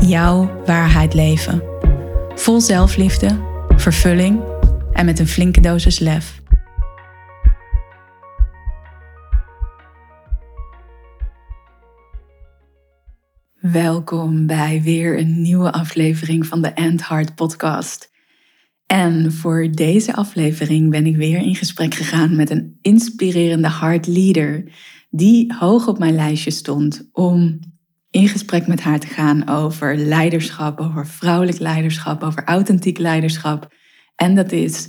jouw waarheid leven. Vol zelfliefde, vervulling en met een flinke dosis lef. Welkom bij weer een nieuwe aflevering van de End Heart podcast. En voor deze aflevering ben ik weer in gesprek gegaan met een inspirerende heart leader die hoog op mijn lijstje stond om in gesprek met haar te gaan over leiderschap, over vrouwelijk leiderschap, over authentiek leiderschap. En dat is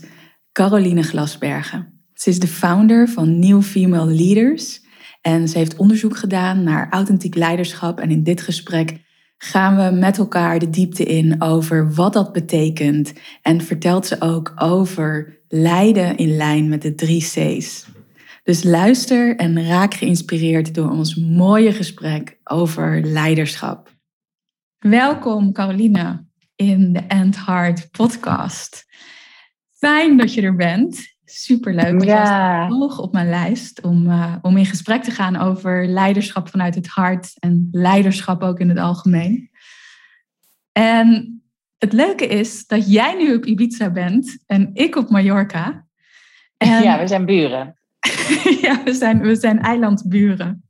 Caroline Glasbergen. Ze is de founder van New Female Leaders en ze heeft onderzoek gedaan naar authentiek leiderschap. En in dit gesprek gaan we met elkaar de diepte in over wat dat betekent. En vertelt ze ook over leiden in lijn met de drie C's. Dus luister en raak geïnspireerd door ons mooie gesprek over leiderschap. Welkom Caroline in de End Heart podcast. Fijn dat je er bent. Superleuk. Ja. hoog op mijn lijst om, uh, om in gesprek te gaan over leiderschap vanuit het hart en leiderschap ook in het algemeen. En het leuke is dat jij nu op Ibiza bent en ik op Mallorca. En ja, we zijn buren. ja, we zijn, we zijn eilandburen.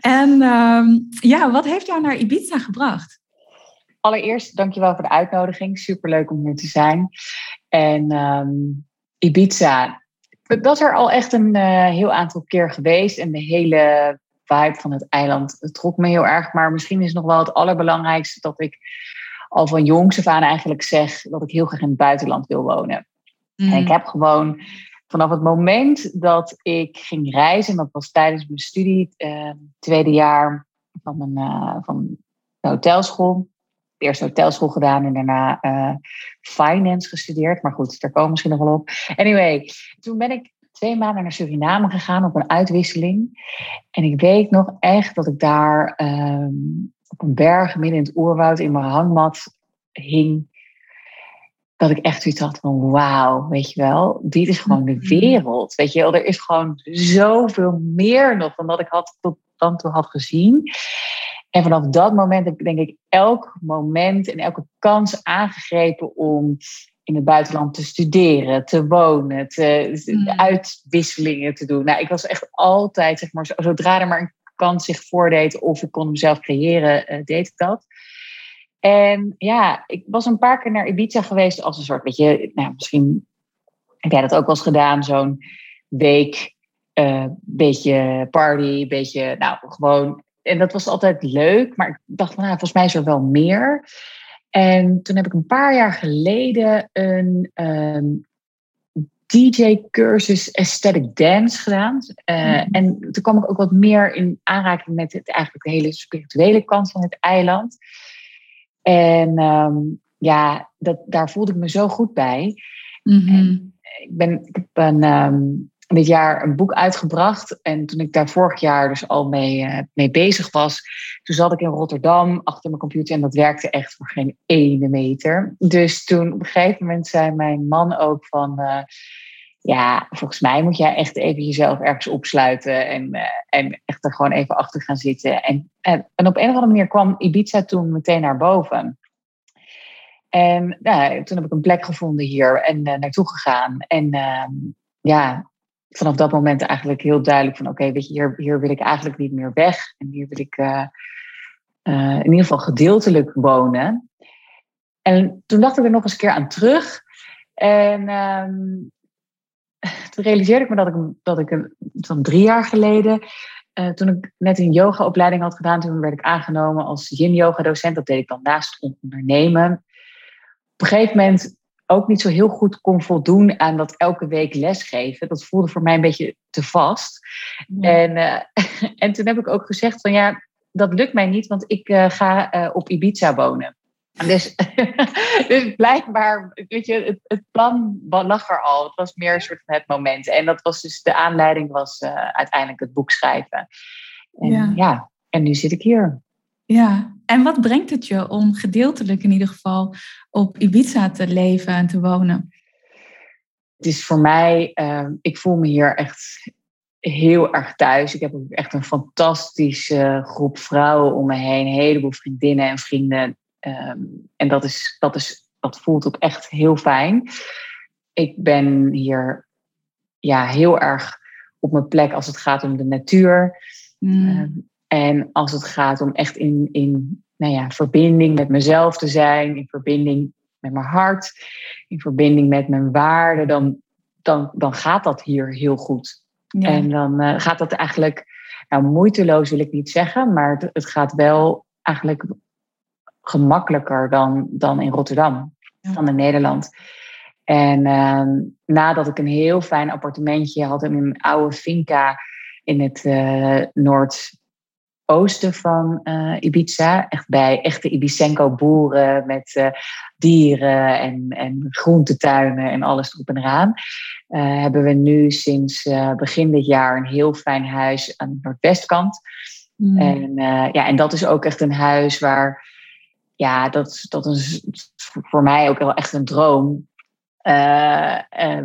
En ehm, ja, wat heeft jou naar Ibiza gebracht? Allereerst, dankjewel voor de uitnodiging. Superleuk om hier te zijn. En um, Ibiza, ik was er al echt een uh, heel aantal keer geweest. En de hele vibe van het eiland het trok me heel erg. Maar misschien is nog wel het allerbelangrijkste dat ik al van jongs af aan eigenlijk zeg dat ik heel graag in het buitenland wil wonen. En ik mm. heb gewoon vanaf het moment dat ik ging reizen, dat was tijdens mijn studie, uh, tweede jaar van mijn uh, van de hotelschool. Eerst hotelschool gedaan en daarna uh, finance gestudeerd. Maar goed, daar komen we misschien nog wel op. Anyway, toen ben ik twee maanden naar Suriname gegaan op een uitwisseling. En ik weet nog echt dat ik daar um, op een berg midden in het oerwoud in mijn hangmat hing dat ik echt zoiets had van wauw, weet je wel, dit is gewoon de mm-hmm. wereld. Weet je wel, er is gewoon zoveel meer nog dan dat ik had tot dan toe had gezien. En vanaf dat moment heb ik denk ik elk moment en elke kans aangegrepen om in het buitenland te studeren, te wonen, te, mm. uitwisselingen te doen. Nou, ik was echt altijd, zeg maar, zodra er maar een kans zich voordeed of ik kon mezelf creëren, uh, deed ik dat. En ja, ik was een paar keer naar Ibiza geweest als een soort, weet je, nou, misschien heb jij dat ook wel eens gedaan, zo'n week, uh, beetje party, beetje, nou, gewoon. En dat was altijd leuk, maar ik dacht van, nou, volgens mij is er wel meer. En toen heb ik een paar jaar geleden een um, ehm, DJ-cursus Aesthetic Dance gedaan. Uh, En toen kwam ik ook wat meer in aanraking met het, eigenlijk de hele spirituele kant van het eiland. En ehm, ja, dat, daar voelde ik me zo goed bij. Mhm. ik, ben, ik heb een, ehm, dit jaar een boek uitgebracht. En toen ik daar vorig jaar dus al mee, uh, mee bezig was, toen zat ik in Rotterdam achter mijn computer en dat werkte echt voor geen ene meter. Dus toen op een gegeven moment zei mijn man ook van. Uh, ja, volgens mij moet jij echt even jezelf ergens opsluiten en, uh, en echt er gewoon even achter gaan zitten. En, en, en, op een of andere manier kwam Ibiza toen meteen naar boven. En nou, toen heb ik een plek gevonden hier en uh, naartoe gegaan. En uh, ja, vanaf dat moment eigenlijk heel duidelijk van oké, weet je, hier, hier wil ik eigenlijk niet meer weg. En hier wil ik eh, in ieder geval gedeeltelijk wonen. En toen dacht ik er nog eens een keer aan terug. En ehm, toen realiseerde ik me dat ik, dat ik een, van drie jaar geleden, uh, toen ik net een yogaopleiding had gedaan, toen werd ik aangenomen als yin-yoga docent. Dat deed ik dan naast ondernemen. Op een gegeven moment ook niet zo heel goed kon voldoen aan dat elke week lesgeven. Dat voelde voor mij een beetje te vast. En, uh, en toen heb ik ook gezegd van ja, dat lukt mij niet, want ik ga op Ibiza wonen. Dus, dus blijkbaar, weet je, het, het, plan lag er al. Het was meer een soort van het moment. En dat was dus de aanleiding was uiteindelijk het boek schrijven. En ja. ja, en nu zit ik hier. Ja, en wat brengt het je om gedeeltelijk in ieder geval op Ibiza te leven en te wonen? Het is voor mij, uh, ik voel me hier echt heel erg thuis. Ik heb ook echt een fantastische groep vrouwen om me heen, een heleboel vriendinnen en vrienden. Um, en dat, is, dat, is, dat voelt ook echt heel fijn. Ik ben hier ja, heel erg op mijn plek als het gaat om de natuur. Mm. Ehm, en als het gaat om echt in, in nou ja, verbinding met mezelf te zijn, in verbinding met mijn hart, in verbinding met mijn waarden, dan, dan, dan gaat dat hier heel goed. En dan uh, gaat dat eigenlijk, nou moeiteloos wil ik niet zeggen, maar het, het gaat wel eigenlijk gemakkelijker dan, dan in Rotterdam, dan in Nederland. En uh, nadat ik een heel fijn appartementje had in mijn oude finca in het uh, Noord oosten van uh, Ibiza. Echt bij echte Ibicenco boeren met uh, dieren en, en groentetuinen en alles erop en eraan. Hebben we nu sinds begin dit jaar een heel fijn huis aan de noordwestkant. Mm. En, ja, en dat is ook echt een huis waar, ja, dat, dat is voor mij ook wel echt een droom.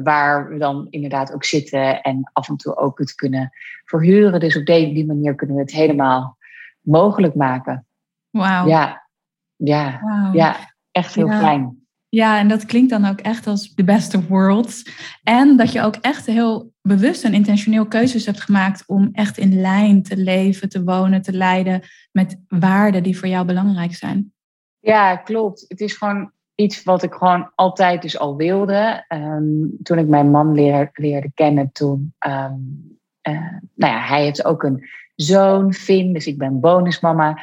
waar we dan inderdaad ook zitten en af en toe ook het kunnen verhuren. Dus op die manier kunnen we het helemaal mogelijk maken. Wauw. Ja, ja, ja, echt heel fijn. Ja, en dat klinkt dan ook echt als de best of worlds. En dat je ook echt heel bewust en intentioneel keuzes hebt gemaakt om echt in lijn te leven, te wonen, te leiden met waarden die voor jou belangrijk zijn. Ja, klopt. Het is gewoon iets wat ik gewoon altijd dus al wilde. Ehm, toen ik mijn man leerde kennen, toen um, uh, nou ja, hij heeft ook een zoon, Finn, dus ik ben bonusmama.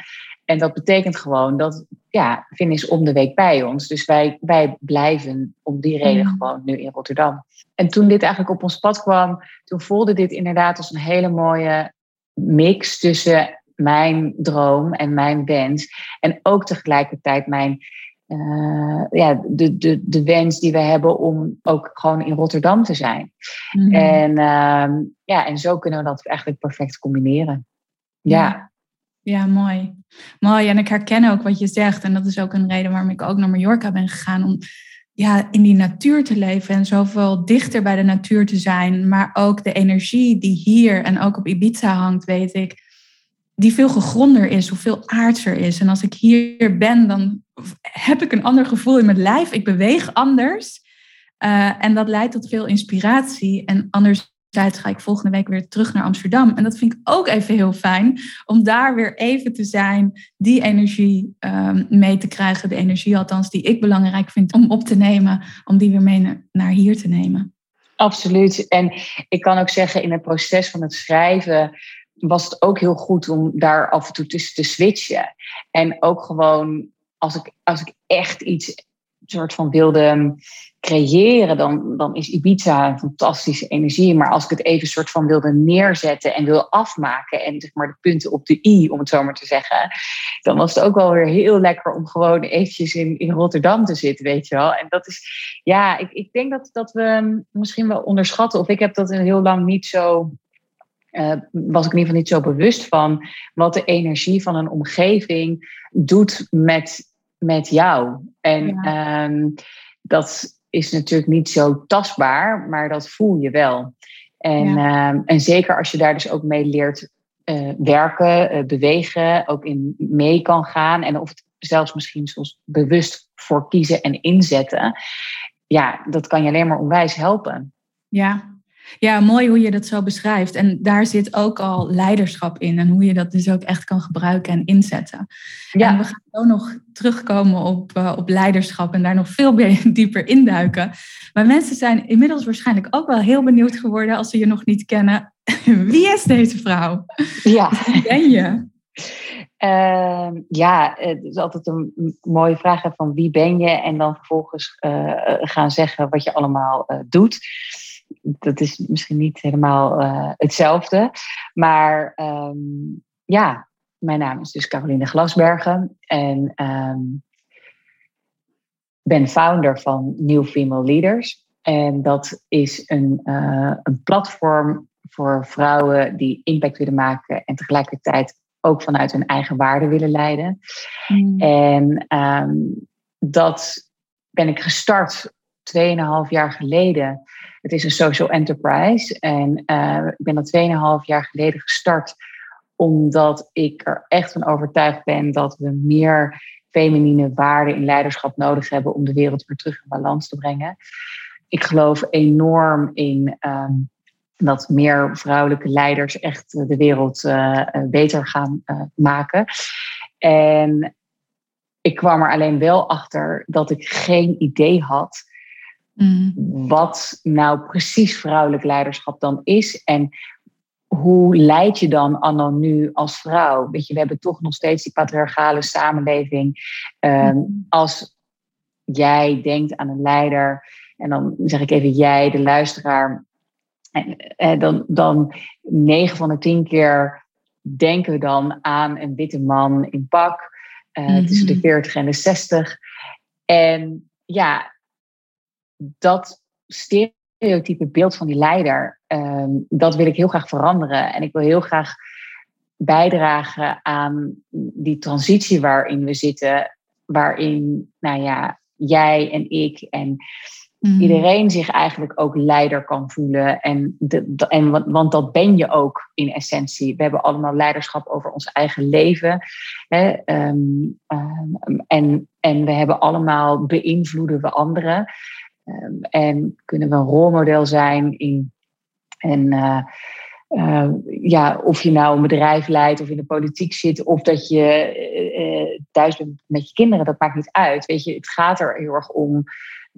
En dat betekent gewoon dat, ja, Finn is om de week bij ons. Dus wij, wij blijven om die reden mm. gewoon nu in Rotterdam. En toen dit eigenlijk op ons pad kwam, toen voelde dit inderdaad als een hele mooie mix tussen mijn droom en mijn wens. En ook tegelijkertijd mijn uh, ja, de, de, de wens die we hebben om ook gewoon in Rotterdam te zijn. Mhm. En, uh, ja, en zo kunnen we dat eigenlijk perfect combineren. Ja. ja. mooi. Mooi. En ik herken ook wat je zegt. En dat is ook een reden waarom ik ook naar Mallorca ben gegaan. Om ja, in die natuur te leven en zoveel dichter bij de natuur te zijn. Maar ook de energie die hier en ook op Ibiza hangt, weet ik die veel gegronder is, of veel aardser is. En als ik hier ben, dan heb ik een ander gevoel in mijn lijf. Ik beweeg anders. Uh, en dat leidt tot veel inspiratie. En anderzijds ga ik volgende week weer terug naar Amsterdam. En dat vind ik ook even heel fijn. Om daar weer even te zijn. Die energie um, mee te krijgen. De energie althans die ik belangrijk vind om op te nemen. Om die weer mee naar hier te nemen. Absoluut. En ik kan ook zeggen, in het proces van het schrijven was het ook heel goed om daar af en toe tussen te switchen. En ook gewoon, als ik, als ik echt iets soort van wilde creëren, dan, dan is Ibiza een fantastische energie. Maar als ik het even soort van wilde neerzetten en wil afmaken en zeg maar de punten op de i, om het zo maar te zeggen, dan was het ook wel weer heel lekker om gewoon eventjes in, in Rotterdam te zitten, weet je wel. En dat is, ja, ik, ik denk dat, dat we misschien wel onderschatten, of ik heb dat heel lang niet zo uh, was ik in ieder geval niet zo bewust van wat de energie van een omgeving doet met, met jou. En ehm, dat is natuurlijk niet zo tastbaar, maar dat voel je wel. En, ehm, en zeker als je daar dus ook mee leert uh, werken, uh, bewegen, ook in mee kan gaan en of het zelfs misschien soms bewust voor kiezen en inzetten. Ja, dat kan je alleen maar onwijs helpen. Ja, ja, mooi hoe je dat zo beschrijft. En daar zit ook al leiderschap in en hoe je dat dus ook echt kan gebruiken en inzetten. Ja. En we gaan zo nog terugkomen op, uh, op leiderschap en daar nog veel dieper induiken. Maar mensen zijn inmiddels waarschijnlijk ook wel heel benieuwd geworden als ze je nog niet kennen. Wie is deze vrouw? Ja. Wie ben je? Uh, ja, het is altijd een mooie vraag van wie ben je en dan vervolgens uh, gaan zeggen wat je allemaal uh, doet dat is misschien niet helemaal uh, hetzelfde. Maar um, ja, mijn naam is dus Caroline Glasbergen en ehm, ben founder van New Female Leaders. En dat is een, uh, een platform voor vrouwen die impact willen maken en tegelijkertijd ook vanuit hun eigen waarden willen leiden. Mm. En ehm, dat ben ik gestart 2,5 jaar geleden. Het is een social enterprise. En uh, ik ben dat 2,5 jaar geleden gestart omdat ik er echt van overtuigd ben dat we meer feminine waarden in leiderschap nodig hebben om de wereld weer terug in balans te brengen. Ik geloof enorm in ehm, dat meer vrouwelijke leiders echt de wereld uh, beter gaan maken. En ik kwam er alleen wel achter dat ik geen idee had mm. wat nou precies vrouwelijk leiderschap dan is en hoe leid je dan anno nu als vrouw? Weet je, we hebben toch nog steeds die patriarchale samenleving. Ehm, als jij denkt aan een leider, en dan zeg ik even jij, de luisteraar, en, eh, dan, dan 9 van de 10 keer denken we dan aan een witte man in pak uh, tussen de 40 en de 60. En ja, dat stereotype beeld van die leider, ehm, dat wil ik heel graag veranderen. En ik wil heel graag bijdragen aan die transitie waarin we zitten, waarin, nou ja, jij en ik en mhm. iedereen zich eigenlijk ook leider kan voelen. En, de, en want, dat ben je ook in essentie. We hebben allemaal leiderschap over ons eigen leven. Hè? Ehm, ehm, en, en we hebben allemaal beïnvloeden we anderen. Ehm, en kunnen we een rolmodel zijn in. En uh, uh, ja, of je nou een bedrijf leidt of in de politiek zit, of dat je uh, thuis bent met je kinderen, dat maakt niet uit. Weet je, het gaat er heel erg om.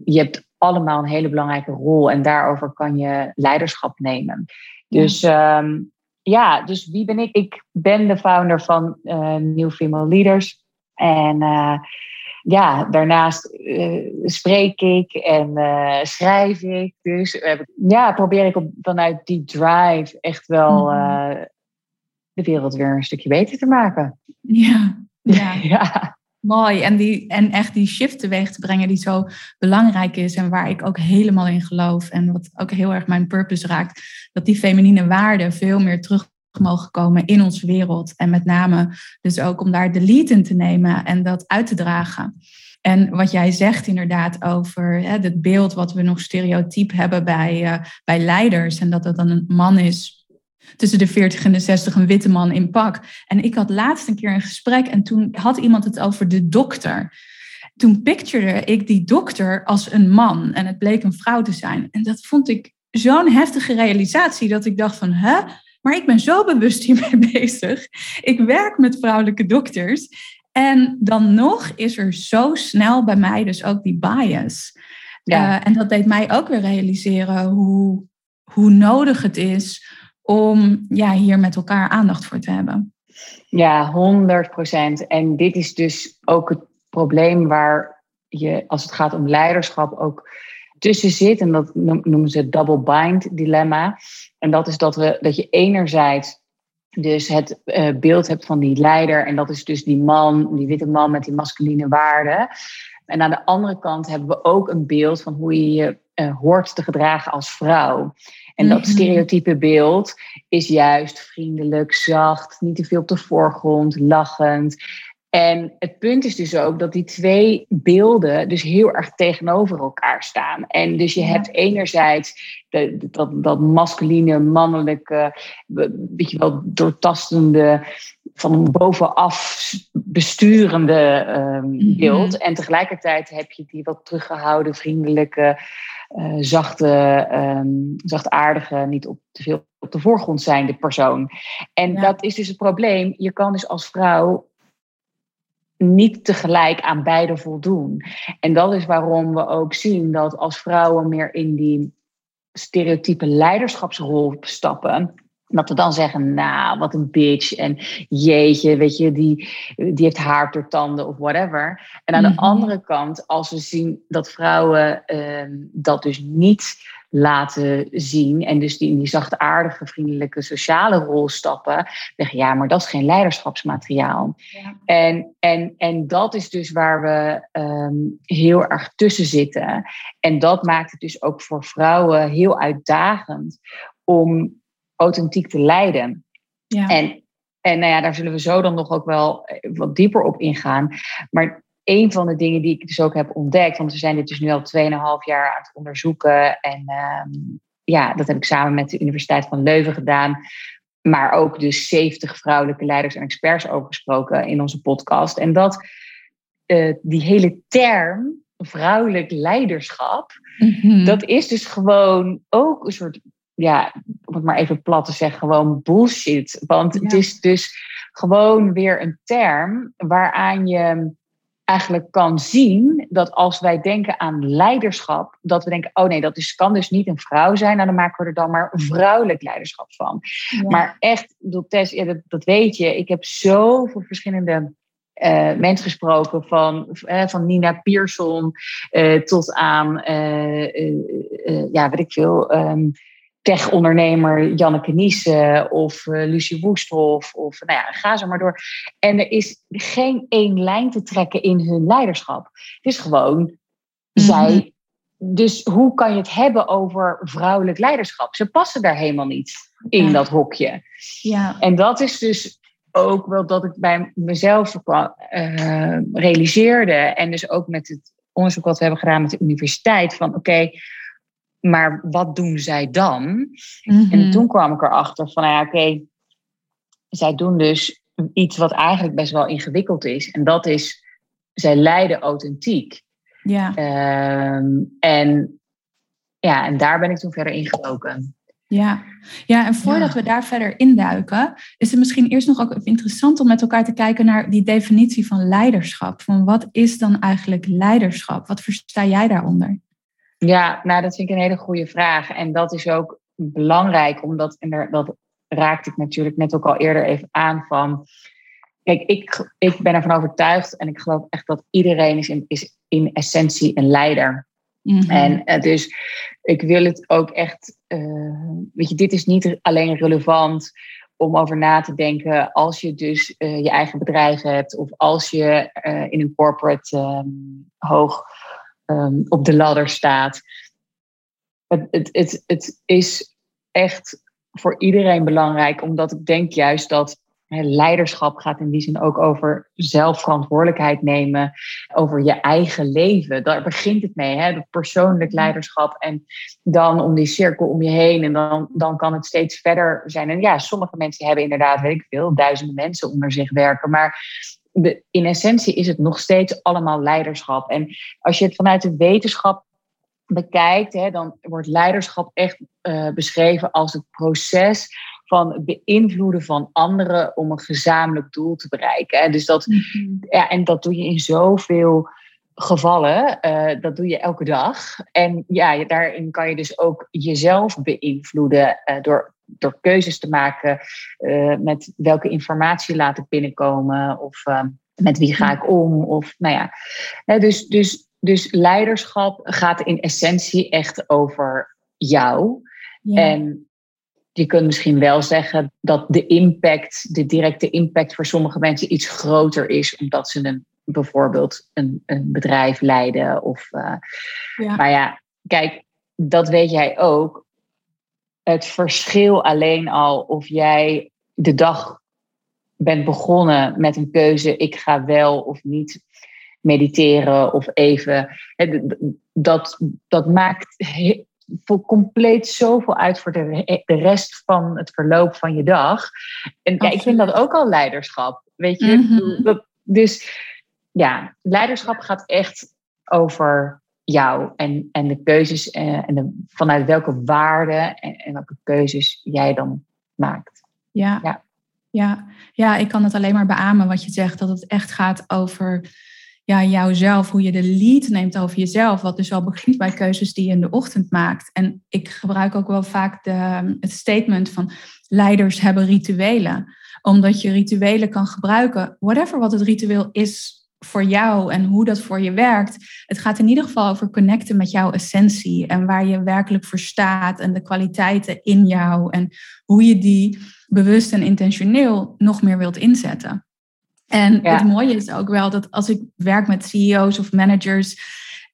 Je hebt allemaal een hele belangrijke rol en daarover kan je leiderschap nemen. Dus ja, um, ja dus wie ben ik? Ik ben de founder van New Female Leaders. En ja, daarnaast uh, spreek ik en uh, schrijf ik. Dus uh, ja, probeer ik op, vanuit die drive echt wel mhm. de wereld weer een stukje beter te maken. Ja, ja. ja. Mooi. En, die, en echt die shift teweeg te brengen die zo belangrijk is en waar ik ook helemaal in geloof. En wat ook heel erg mijn purpose raakt. Dat die feminine waarden veel meer terug mogen komen in onze wereld. En met name dus ook om daar de lead in te nemen en dat uit te dragen. En wat jij zegt inderdaad over hè, het beeld wat we nog stereotyp hebben bij, uh, bij leiders. En dat dat dan een man is tussen de 40 en de 60, een witte man in pak. En ik had laatst een keer een gesprek en toen had iemand het over de dokter. Toen pictureerde ik die dokter als een man en het bleek een vrouw te zijn. En dat vond ik zo'n heftige realisatie dat ik dacht van, hè? Maar ik ben zo bewust hiermee bezig. Ik werk met vrouwelijke dokters. En dan nog is er zo snel bij mij dus ook die bias. Ja. Uh, en dat deed mij ook weer realiseren hoe, hoe nodig het is om ja, hier met elkaar aandacht voor te hebben. Ja, 100 procent. En dit is dus ook het probleem waar je, als het gaat om leiderschap, ook tussen zit. En dat noemen ze het double bind dilemma. En dat is dat, we, dat je enerzijds dus het uh, beeld hebt van die leider. En dat is dus die man, die witte man met die masculine waarden. En aan de andere kant hebben we ook een beeld van hoe je je uh, hoort te gedragen als vrouw. En dat mhm. stereotype beeld is juist vriendelijk, zacht, niet te veel op de voorgrond, lachend. En het punt is dus ook dat die twee beelden dus heel erg tegenover elkaar staan. En dus je hebt enerzijds dat, dat masculine, mannelijke, weet je wel, doortastende, van bovenaf besturende um, beeld. En tegelijkertijd heb je die wat teruggehouden, vriendelijke, uh, zachte, um, zachtaardige, niet op te veel op de voorgrond zijnde persoon. En dat is dus het probleem. Je kan dus als vrouw niet tegelijk aan beide voldoen. En dat is waarom we ook zien dat als vrouwen meer in die stereotype leiderschapsrol stappen. Dat we dan zeggen, nou, wat een bitch. En jeetje, weet je, die, die heeft haar door tanden of whatever. En aan de mhm. andere kant, als we zien dat vrouwen ehm, dat dus niet laten zien. En dus die in die zachtaardige, vriendelijke, sociale rol stappen. Zeggen, ja, maar dat is geen leiderschapsmateriaal. Ja. En, en, en dat is dus waar we ehm, heel erg tussen zitten. En dat maakt het dus ook voor vrouwen heel uitdagend om authentiek te leiden. Ja. En, en nou ja, daar zullen we zo dan nog ook wel eh, wat dieper op ingaan. Maar een van de dingen die ik dus ook heb ontdekt, want we zijn dit dus nu al 2,5 jaar aan het onderzoeken. En ehm, ja, dat heb ik samen met de Universiteit van Leuven gedaan. Maar ook dus 70 vrouwelijke leiders en experts over gesproken in onze podcast. En dat uh, die hele term vrouwelijk leiderschap, mhm. dat is dus gewoon ook een soort, ja, om het maar even plat te zeggen, gewoon bullshit. Want het is dus gewoon weer een term waaraan je eigenlijk kan zien dat als wij denken aan leiderschap, dat we denken, oh nee, dat is, kan dus niet een vrouw zijn, nou dan maken we er dan maar vrouwelijk leiderschap van. Maar echt, Tess, ja, dat, dat weet je, ik heb zoveel verschillende uh, mensen gesproken, van, uh, van Nina Pierson uh, tot aan, ja, weet ik veel, um, tech-ondernemer Janneke Niesen of uh, Lucie Woesthof. Of nou ja, ga zo maar door. En er is geen één lijn te trekken in hun leiderschap. Het is gewoon, mm zij. Dus hoe kan je het hebben over vrouwelijk leiderschap? Ze passen daar helemaal niet in dat hokje. Ja. En dat is dus ook wel dat ik bij mezelf uh, realiseerde. En dus ook met het onderzoek wat we hebben gedaan met de universiteit. Van oké, maar wat doen zij dan? En mhm. toen kwam ik erachter van, nou ja, oké, zij doen dus iets wat eigenlijk best wel ingewikkeld is. En dat is, zij leiden authentiek. Ja. Ehm, en ja, en daar ben ik toen verder ingelopen. Ja. ja, en voordat we daar verder induiken, is het misschien eerst nog ook interessant om met elkaar te kijken naar die definitie van leiderschap. Van wat is dan eigenlijk leiderschap? Wat versta jij daaronder? Ja, nou dat vind ik een hele goede vraag. En dat is ook belangrijk, omdat, en dat raakte ik natuurlijk net ook al eerder even aan van. Kijk, ik, ik ben ervan overtuigd en ik geloof echt dat iedereen is in, is in essentie een leider. Mm En uh, dus ik wil het ook echt, uh, weet je, dit is niet alleen relevant om over na te denken als je dus uh, je eigen bedrijf hebt of als je in een corporate um, hoog um, op de ladder staat. Het, het, het, het is echt voor iedereen belangrijk, omdat ik denk juist dat leiderschap gaat in die zin ook over zelfverantwoordelijkheid nemen, over je eigen leven. Daar begint het mee, hè? dat persoonlijk leiderschap. En dan om die cirkel om je heen en dan, dan kan het steeds verder zijn. En ja, sommige mensen hebben inderdaad, weet ik veel, duizenden mensen onder zich werken. Maar in essentie is het nog steeds allemaal leiderschap. En als je het vanuit de wetenschap bekijkt, hè, dan wordt leiderschap echt uh, beschreven als het proces van het beïnvloeden van anderen om een gezamenlijk doel te bereiken. Dus dat, mhm. ja, en dat doe je in zoveel gevallen. Uh, dat doe je elke dag. En ja, daarin kan je dus ook jezelf beïnvloeden uh, door door keuzes te maken uh, met welke informatie laat ik binnenkomen of uh, met wie ga ik om. Of, nou ja. dus, dus, dus leiderschap gaat in essentie echt over jou. Ja. En je kunt misschien wel zeggen dat de impact, de directe impact voor sommige mensen iets groter is, omdat ze een, bijvoorbeeld een, een bedrijf leiden. Of, uh, ja. Maar ja, kijk, dat weet jij ook het verschil alleen al of jij de dag bent begonnen met een keuze, ik ga wel of niet mediteren of even. Dat, dat maakt voor compleet zoveel uit voor de, de rest van het verloop van je dag. En ja, ik vind dat ook al leiderschap. Weet je? Mhm. dus ja, leiderschap gaat echt over jou en, en de keuzes eh, en de, vanuit welke waarden en, en, welke keuzes jij dan maakt. Ja. ja. Ja. ja, ik kan het alleen maar beamen wat je zegt, dat het echt gaat over ja, jouzelf, hoe je de lead neemt over jezelf, wat dus al begint bij keuzes die je in de ochtend maakt. En ik gebruik ook wel vaak de, het statement van leiders hebben rituelen, omdat je rituelen kan gebruiken, whatever wat het ritueel is voor jou en hoe dat voor je werkt. Het gaat in ieder geval over connecten met jouw essentie en waar je werkelijk voor staat en de kwaliteiten in jou en hoe je die bewust en intentioneel nog meer wilt inzetten. En het mooie is ook wel dat als ik werk met CEO's of managers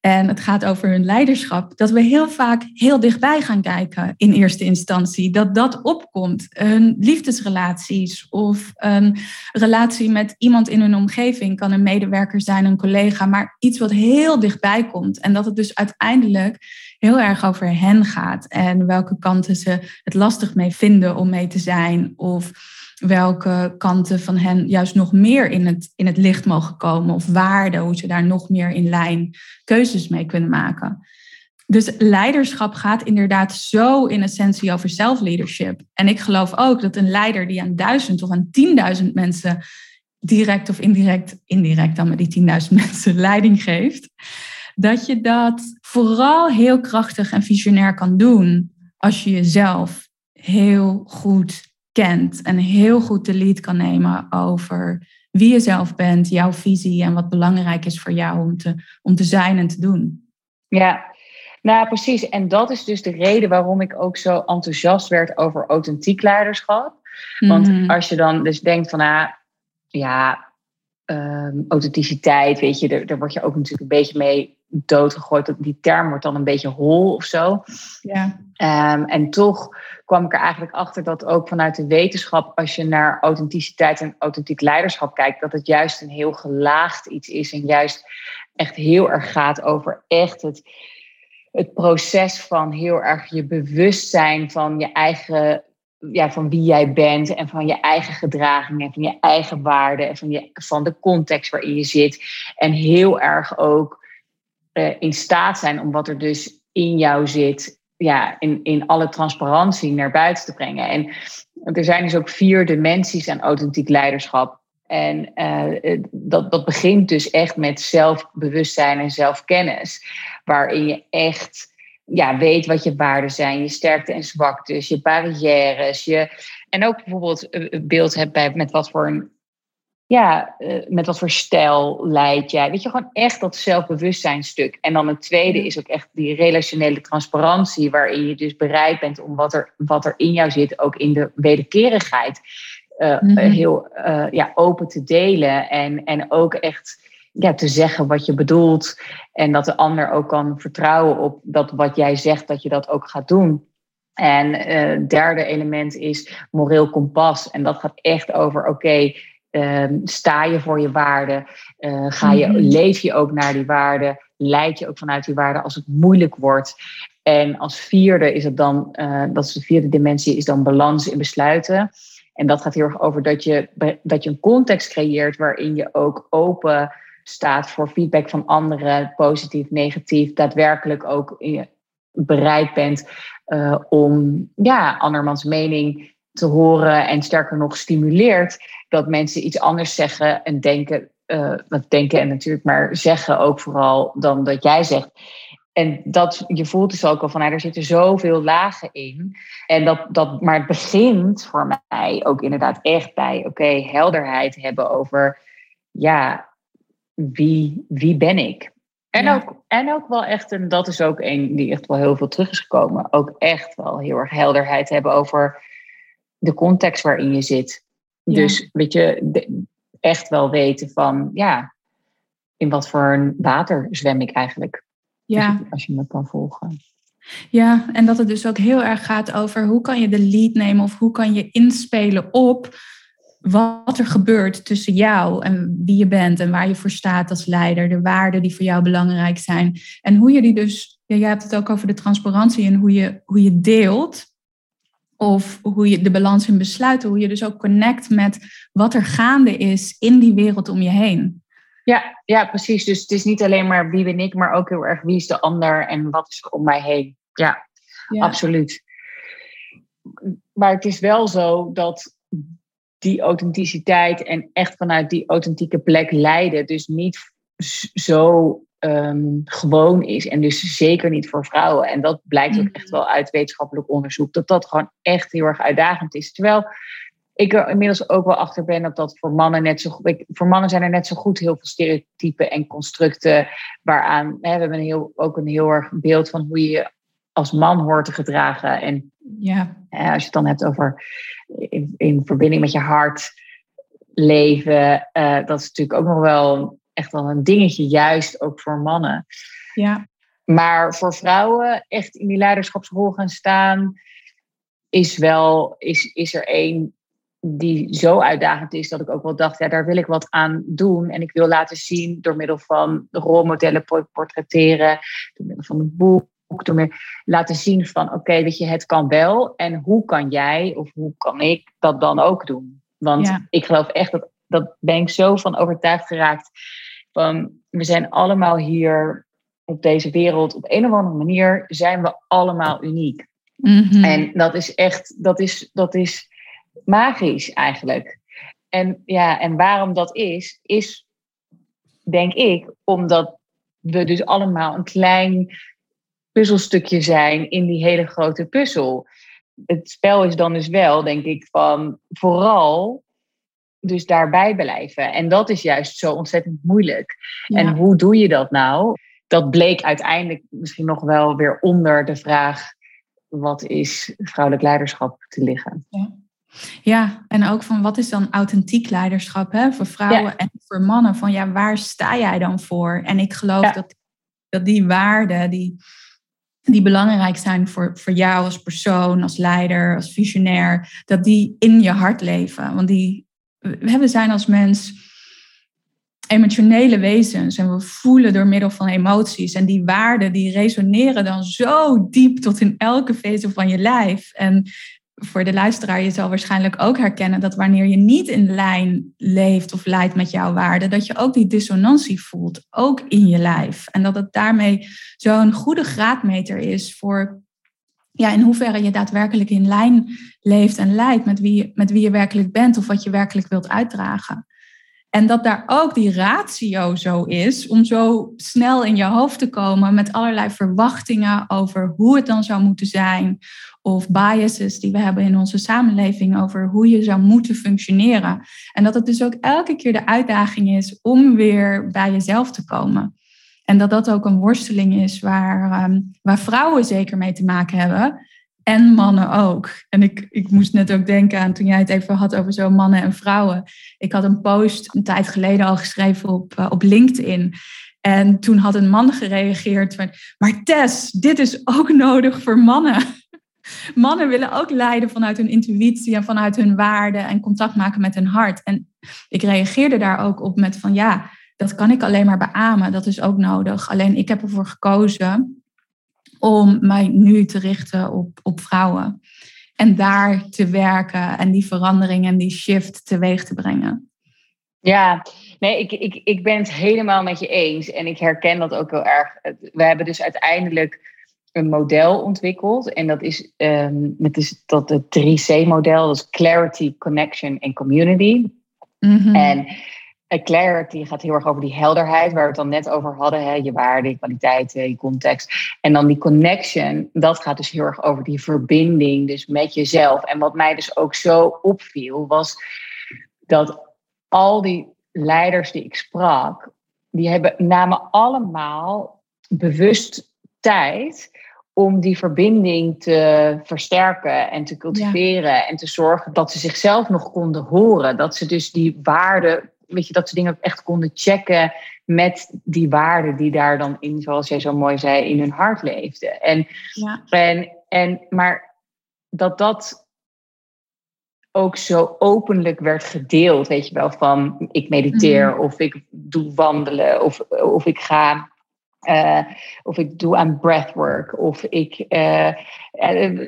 en het gaat over hun leiderschap, dat we heel vaak heel dichtbij gaan kijken in eerste instantie. Dat dat opkomt. Hun liefdesrelaties of een relatie met iemand in hun omgeving kan een medewerker zijn, een collega, maar iets wat heel dichtbij komt. En dat het dus uiteindelijk heel erg over hen gaat en welke kanten ze het lastig mee vinden om mee te zijn. Of welke kanten van hen juist nog meer in het, in het licht mogen komen of waarden, hoe ze daar nog meer in lijn keuzes mee kunnen maken. Dus leiderschap gaat inderdaad zo in essentie over self-leadership. En ik geloof ook dat een leider die aan duizend of aan tienduizend mensen direct of indirect, indirect dan met die tienduizend mensen leiding geeft, dat je dat vooral heel krachtig en visionair kan doen als je jezelf heel goed kent en heel goed de lead kan nemen over wie je zelf bent, jouw visie en wat belangrijk is voor jou om te, om te zijn en te doen. Ja, nou precies. En dat is dus de reden waarom ik ook zo enthousiast werd over authentiek leiderschap. Want mhm. als je dan dus denkt van, ah, ja, um, authenticiteit, weet je, daar, daar word je ook natuurlijk een beetje mee doodgegooid. Die term wordt dan een beetje hol of zo. Ja. Ehm, en toch kwam ik er eigenlijk achter dat ook vanuit de wetenschap, als je naar authenticiteit en authentiek leiderschap kijkt, dat het juist een heel gelaagd iets is. En juist echt heel erg gaat over echt het, het proces van heel erg je bewustzijn van je eigen ja, van wie jij bent en van je eigen gedraging en van je eigen waarden en van, je, van de context waarin je zit. En heel erg ook uh, in staat zijn om wat er dus in jou zit, ja, in, in alle transparantie naar buiten te brengen. En er zijn dus ook vier dimensies aan authentiek leiderschap. En uh, dat, dat begint dus echt met zelfbewustzijn en zelfkennis, waarin je echt ja, weet wat je waarden zijn, je sterkte en zwaktes, je barrières. Je, en ook bijvoorbeeld een beeld hebt bij met wat voor een ja, uh, met wat voor stijl leid jij. Weet je, gewoon echt dat zelfbewustzijnstuk. En dan een tweede is ook echt die relationele transparantie, waarin je dus bereid bent om wat er, wat er in jou zit, ook in de wederkerigheid, uh, heel uh, ja, open te delen. En, en ook echt ja, te zeggen wat je bedoelt. En dat de ander ook kan vertrouwen op dat wat jij zegt, dat je dat ook gaat doen. En het derde element is moreel kompas. En dat gaat echt over, oké, Ehm, sta je voor je waarden? Uh, ga je, mhm. Leef je ook naar die waarden? Leid je ook vanuit die waarden als het moeilijk wordt? En als vierde is het dan, uh, dat is de vierde dimensie, is dan balans in besluiten. En dat gaat heel erg over dat je, dat je een context creëert waarin je ook open staat voor feedback van anderen, positief, negatief, daadwerkelijk ook bereid bent uh, om ja, andermans mening te horen en sterker nog stimuleert dat mensen iets anders zeggen en denken, uh, wat denken en natuurlijk maar zeggen ook vooral dan dat jij zegt. En dat, je voelt dus ook al van, nou, er zitten zoveel lagen in. En dat, dat, maar het begint voor mij ook inderdaad echt bij, oké, helderheid hebben over, ja, wie, wie ben ik? En, ook, en ook wel echt, en dat is ook een die echt wel heel veel terug is gekomen, ook echt wel heel erg helderheid hebben over de context waarin je zit. Dus weet je, echt wel weten van, ja, in wat voor water zwem ik eigenlijk? Ja. Als je, als je me kan volgen. Ja, en dat het dus ook heel erg gaat over hoe kan je de lead nemen of hoe kan je inspelen op wat er gebeurt tussen jou en wie je bent en waar je voor staat als leider, de waarden die voor jou belangrijk zijn. En hoe je die dus, ja, jij hebt het ook over de transparantie en hoe je, hoe je deelt. Of hoe je de balans in besluiten, hoe je dus ook connect met wat er gaande is in die wereld om je heen. Ja, ja, precies. Dus het is niet alleen maar wie ben ik, maar ook heel erg wie is de ander en wat is er om mij heen. Ja, absoluut. Maar het is wel zo dat die authenticiteit en echt vanuit die authentieke plek leiden, dus niet zo um, gewoon is. En dus zeker niet voor vrouwen. En dat blijkt ook echt mm. wel uit wetenschappelijk onderzoek, dat dat gewoon echt heel erg uitdagend is. Terwijl ik er inmiddels ook wel achter ben dat dat voor mannen net zo goed. Voor mannen zijn er net zo goed heel veel stereotypen en constructen waaraan. Hè, we hebben een heel, ook een heel erg beeld van hoe je als man hoort te gedragen. En ja. als je het dan hebt over in, in verbinding met je hart leven, uh, dat is natuurlijk ook nog wel echt wel een dingetje, juist ook voor mannen. Ja. Maar voor vrouwen echt in die leiderschapsrol gaan staan, is wel, is, is er één die zo uitdagend is dat ik ook wel dacht, ja, daar wil ik wat aan doen. En ik wil laten zien door middel van rolmodellen portretteren, door middel van een boek, door meer laten zien van, oké, weet je, het kan wel. En hoe kan jij of hoe kan ik dat dan ook doen? Want ik geloof echt dat, dat ben ik zo van overtuigd geraakt. Van, we zijn allemaal hier op deze wereld, op een of andere manier zijn we allemaal uniek. Mhm. En dat is echt, dat is, dat is magisch eigenlijk. En ja, en waarom dat is, is denk ik, omdat we dus allemaal een klein puzzelstukje zijn in die hele grote puzzel. Het spel is dan dus wel, denk ik, van vooral dus daarbij blijven. En dat is juist zo ontzettend moeilijk. En hoe doe je dat nou? Dat bleek uiteindelijk misschien nog wel weer onder de vraag: wat is vrouwelijk leiderschap te liggen? Ja. Ja, en ook van wat is dan authentiek leiderschap hè? voor vrouwen en voor mannen? Van ja, waar sta jij dan voor? En ik geloof dat, dat die waarden die, die belangrijk zijn voor, voor jou als persoon, als leider, als visionair, dat die in je hart leven. Want die, we zijn als mens emotionele wezens en we voelen door middel van emoties. En die waarden die resoneren dan zo diep tot in elke vezel van je lijf. En voor de luisteraar, je zal waarschijnlijk ook herkennen dat wanneer je niet in lijn leeft of leidt met jouw waarden, dat je ook die dissonantie voelt, ook in je lijf. En dat het daarmee zo'n goede graadmeter is voor ja, in hoeverre je daadwerkelijk in lijn leeft en leidt met wie, met wie je werkelijk bent of wat je werkelijk wilt uitdragen. En dat daar ook die ratio zo is om zo snel in je hoofd te komen met allerlei verwachtingen over hoe het dan zou moeten zijn. Of biases die we hebben in onze samenleving over hoe je zou moeten functioneren. En dat het dus ook elke keer de uitdaging is om weer bij jezelf te komen. En dat dat ook een worsteling is waar, ehm, waar vrouwen zeker mee te maken hebben. En mannen ook. En ik, ik moest net ook denken aan toen jij het even had over zo mannen en vrouwen. Ik had een post een tijd geleden al geschreven op, uh, op LinkedIn. En toen had een man gereageerd van, maar Tess, dit is ook nodig voor mannen. Mannen willen ook leiden vanuit hun intuïtie en vanuit hun waarden en contact maken met hun hart. En ik reageerde daar ook op met van ja, dat kan ik alleen maar beamen. Dat is ook nodig. Alleen ik heb ervoor gekozen om mij nu te richten op, op vrouwen. En daar te werken en die verandering en die shift teweeg te brengen. Ja, nee, ik, ik, ik ben het helemaal met je eens. En ik herken dat ook heel erg. We hebben dus uiteindelijk een model ontwikkeld. En dat is, um, het is dat het 3C-model. Dat is Clarity, Connection en Community. Mhm. En clarity gaat heel erg over die helderheid, waar we het dan net over hadden. Hè, je waarde, je kwaliteiten, je context. En dan die connection, dat gaat dus heel erg over die verbinding dus met jezelf. En wat mij dus ook zo opviel, was dat al die leiders die ik sprak, die hebben, namen allemaal bewust tijd om die verbinding te versterken en te cultiveren en te zorgen dat ze zichzelf nog konden horen. Dat ze dus die waarde weet je, dat ze dingen echt konden checken met die waarden die daar dan in, zoals jij zo mooi zei, in hun hart leefden. En, ja. en, en, maar dat dat ook zo openlijk werd gedeeld, weet je wel, van ik mediteer mhm. of ik doe wandelen of, of ik ga uh, of ik doe aan breathwork. Of ik. Uh,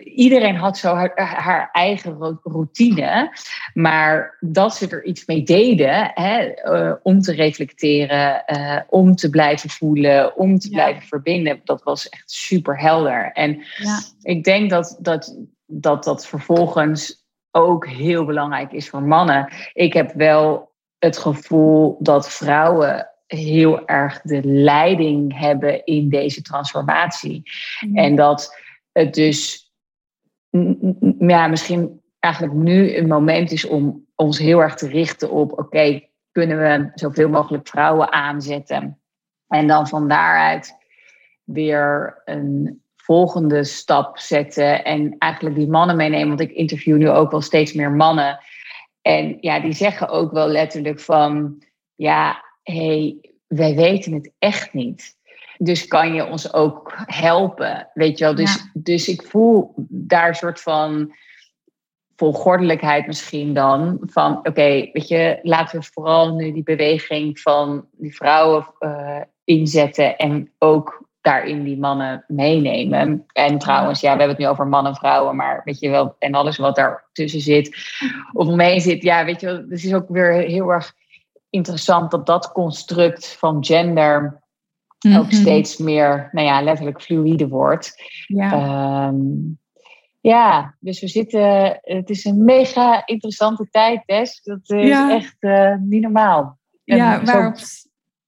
iedereen had zo haar, haar, eigen routine. Maar dat ze er iets mee deden. Hè, om te reflecteren. om te blijven voelen. Om te blijven verbinden. Dat was echt super helder. En ja. ik denk dat, dat, dat dat vervolgens ook heel belangrijk is voor mannen. Ik heb wel het gevoel dat vrouwen heel erg de leiding hebben in deze transformatie. Mhm. En dat het dus ja, misschien eigenlijk nu een moment is om ons heel erg te richten op: oké, kunnen we zoveel mogelijk vrouwen aanzetten? En dan van daaruit weer een volgende stap zetten en eigenlijk die mannen meenemen. Want ik interview nu ook wel steeds meer mannen. En ja, die zeggen ook wel letterlijk van, ja, hey, wij weten het echt niet. Dus kan je ons ook helpen, weet je wel? Dus, dus ik voel daar een soort van volgordelijkheid misschien dan. Van oké, weet je, laten we vooral nu die beweging van die vrouwen uh, inzetten en ook daarin die mannen meenemen. En trouwens, ja, we hebben het nu over mannen en vrouwen, maar weet je wel, en alles wat daartussen zit of omheen zit. Ja, weet je wel, dus is ook weer heel erg interessant dat dat construct van gender ook mhm. steeds meer, nou ja, letterlijk fluïde wordt. Ja. Ehm, ja, dus we zitten, het is een mega interessante tijd, Tess. Dat is echt uh, niet normaal. ja, waarop,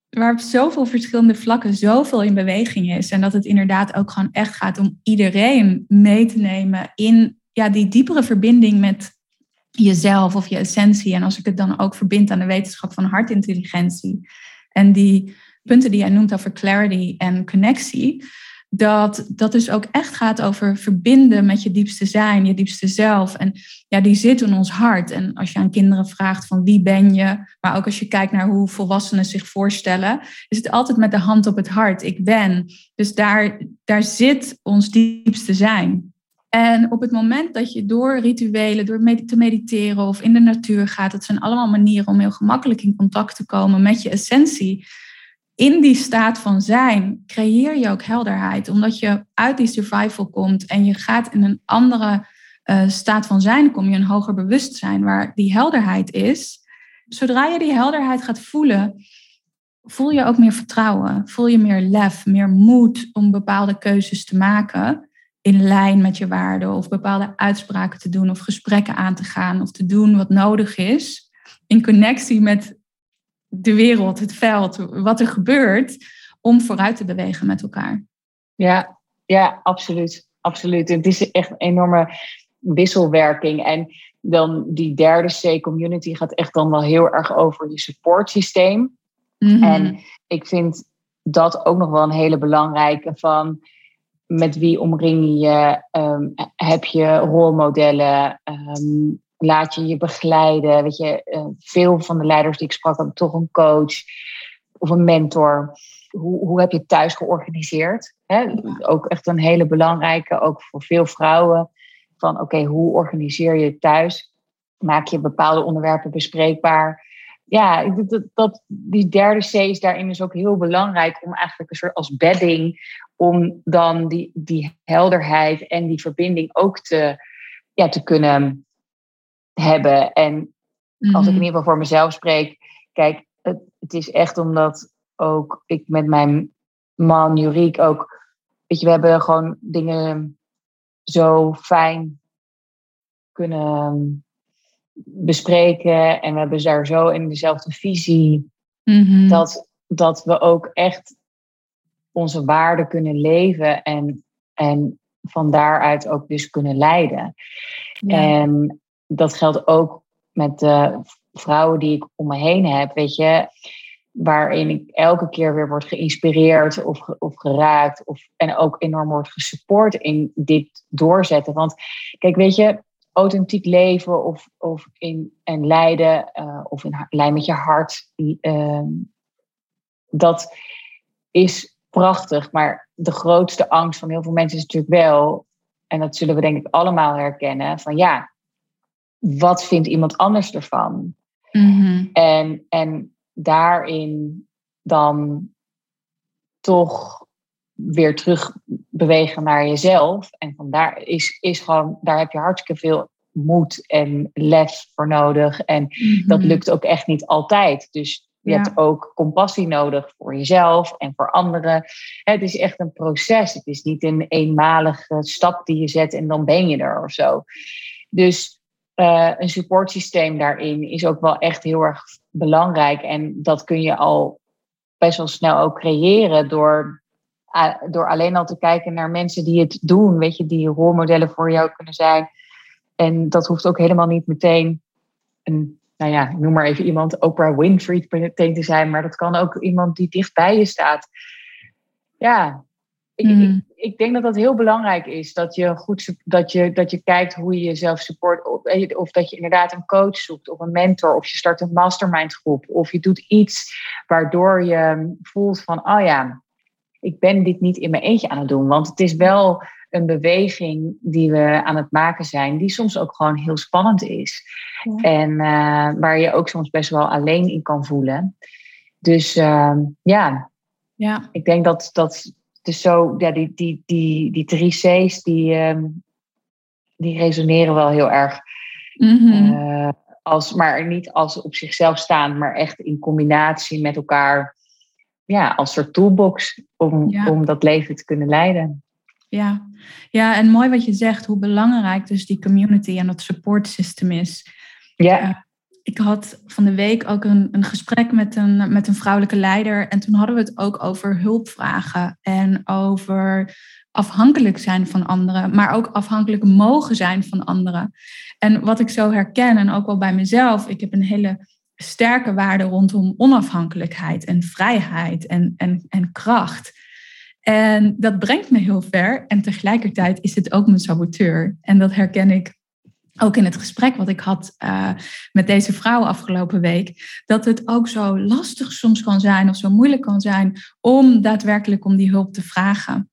waar op zoveel verschillende vlakken zoveel in beweging is. En dat het inderdaad ook gewoon echt gaat om iedereen mee te nemen in ja, die diepere verbinding met jezelf of je essentie. En als ik het dan ook verbind aan de wetenschap van hartintelligentie en die punten die jij noemt over clarity en connectie, dat dat dus ook echt gaat over verbinden met je diepste zijn, je diepste zelf. En ja, die zit in ons hart. En als je aan kinderen vraagt van wie ben je, maar ook als je kijkt naar hoe volwassenen zich voorstellen, is het altijd met de hand op het hart. Ik ben. Dus daar, daar zit ons diepste zijn. En op het moment dat je door rituelen, door te mediteren of in de natuur gaat, dat zijn allemaal manieren om heel gemakkelijk in contact te komen met je essentie in die staat van zijn creëer je ook helderheid, omdat je uit die survival komt en je gaat in een andere uh, staat van zijn, kom je een hoger bewustzijn waar die helderheid is. Zodra je die helderheid gaat voelen, voel je ook meer vertrouwen, voel je meer lef, meer moed om bepaalde keuzes te maken in lijn met je waarden of bepaalde uitspraken te doen of gesprekken aan te gaan of te doen wat nodig is in connectie met de wereld, het veld, wat er gebeurt, om vooruit te bewegen met elkaar. Ja, ja absoluut. absoluut. Het is echt een enorme wisselwerking. En dan die derde C-community gaat echt dan wel heel erg over je supportsysteem. Mm En ik vind dat ook nog wel een hele belangrijke van met wie omring je? Um, heb je rolmodellen? Um, laat je je begeleiden. Weet je, eh, veel van de leiders die ik sprak hadden toch een coach of een mentor. Hoe, hoe heb je thuis georganiseerd? Ook echt een hele belangrijke, ook voor veel vrouwen. Van oké, hoe organiseer je thuis? Maak je bepaalde onderwerpen bespreekbaar? Ja, dat, dat, die derde C is daarin dus ook heel belangrijk om eigenlijk een soort als bedding, om dan die, die helderheid en die verbinding ook te, ja, te kunnen hebben. En als ik in mhm. ieder geval voor mezelf spreek, kijk, het, het is echt omdat ook ik met mijn man Juriek ook, weet je, we hebben gewoon dingen zo fijn kunnen bespreken en we hebben daar zo in dezelfde visie mhm. dat, dat we ook echt onze waarden kunnen leven en, en van daaruit ook dus kunnen leiden. En dat geldt ook met de vrouwen die ik om me heen heb, weet je, waarin ik elke keer weer word geïnspireerd of, of geraakt of, en ook enorm word gesupport in dit doorzetten. Want kijk, weet je, authentiek leven of, of in en lijden uh, of in lijn met je hart, uh, dat is prachtig. Maar de grootste angst van heel veel mensen is natuurlijk wel, en dat zullen we denk ik allemaal herkennen, van ja, wat vindt iemand anders ervan? Mm en, en daarin dan toch weer terug bewegen naar jezelf. En vandaar is, is gewoon, daar heb je hartstikke veel moed en les voor nodig. En dat mhm. lukt ook echt niet altijd. Dus je hebt ook compassie nodig voor jezelf en voor anderen. Het is echt een proces. Het is niet een eenmalige stap die je zet en dan ben je er of zo. Dus uh, een supportsysteem daarin is ook wel echt heel erg belangrijk. En dat kun je al best wel snel ook creëren door, door alleen al te kijken naar mensen die het doen. Weet je, die rolmodellen voor jou kunnen zijn. en dat hoeft ook helemaal niet meteen een, nou ja, noem maar even iemand, Oprah Winfrey meteen te zijn, maar dat kan ook iemand die dicht bij je staat. Ja, ik, ik, Mm. ik denk dat dat heel belangrijk is. Dat je, goed, dat je, dat je kijkt hoe je jezelf support. Of, of dat je inderdaad een coach zoekt of een mentor. Of je start een mastermind groep. Of je doet iets waardoor je voelt van, oh ja, ik ben dit niet in mijn eentje aan het doen. Want het is wel een beweging die we aan het maken zijn. Die soms ook gewoon heel spannend is. Ja. En eh, waar je ook soms best wel alleen in kan voelen. Dus eh, ja, Ja, ik denk dat dat dus zo, ja, die, die, die, die drie C's, die, ehm, die resoneren wel heel erg. Mhm. eh, als, maar niet als op zichzelf staan, maar echt in combinatie met elkaar. Ja, als soort toolbox om, Ja. om dat leven te kunnen leiden. Ja. ja, en mooi wat je zegt, hoe belangrijk dus die community en dat support system is. Ja, Ik had van de week ook een, een gesprek met een, met een vrouwelijke leider. En toen hadden we het ook over hulpvragen en over afhankelijk zijn van anderen, maar ook afhankelijk mogen zijn van anderen. En wat ik zo herken, en ook wel bij mezelf, ik heb een hele sterke waarde rondom onafhankelijkheid en vrijheid en, en, en kracht. En dat brengt me heel ver. En tegelijkertijd is het ook mijn saboteur. En dat herken ik ook in het gesprek wat ik had uh, met deze vrouw afgelopen week, dat het ook zo lastig soms kan zijn of zo moeilijk kan zijn om daadwerkelijk om die hulp te vragen.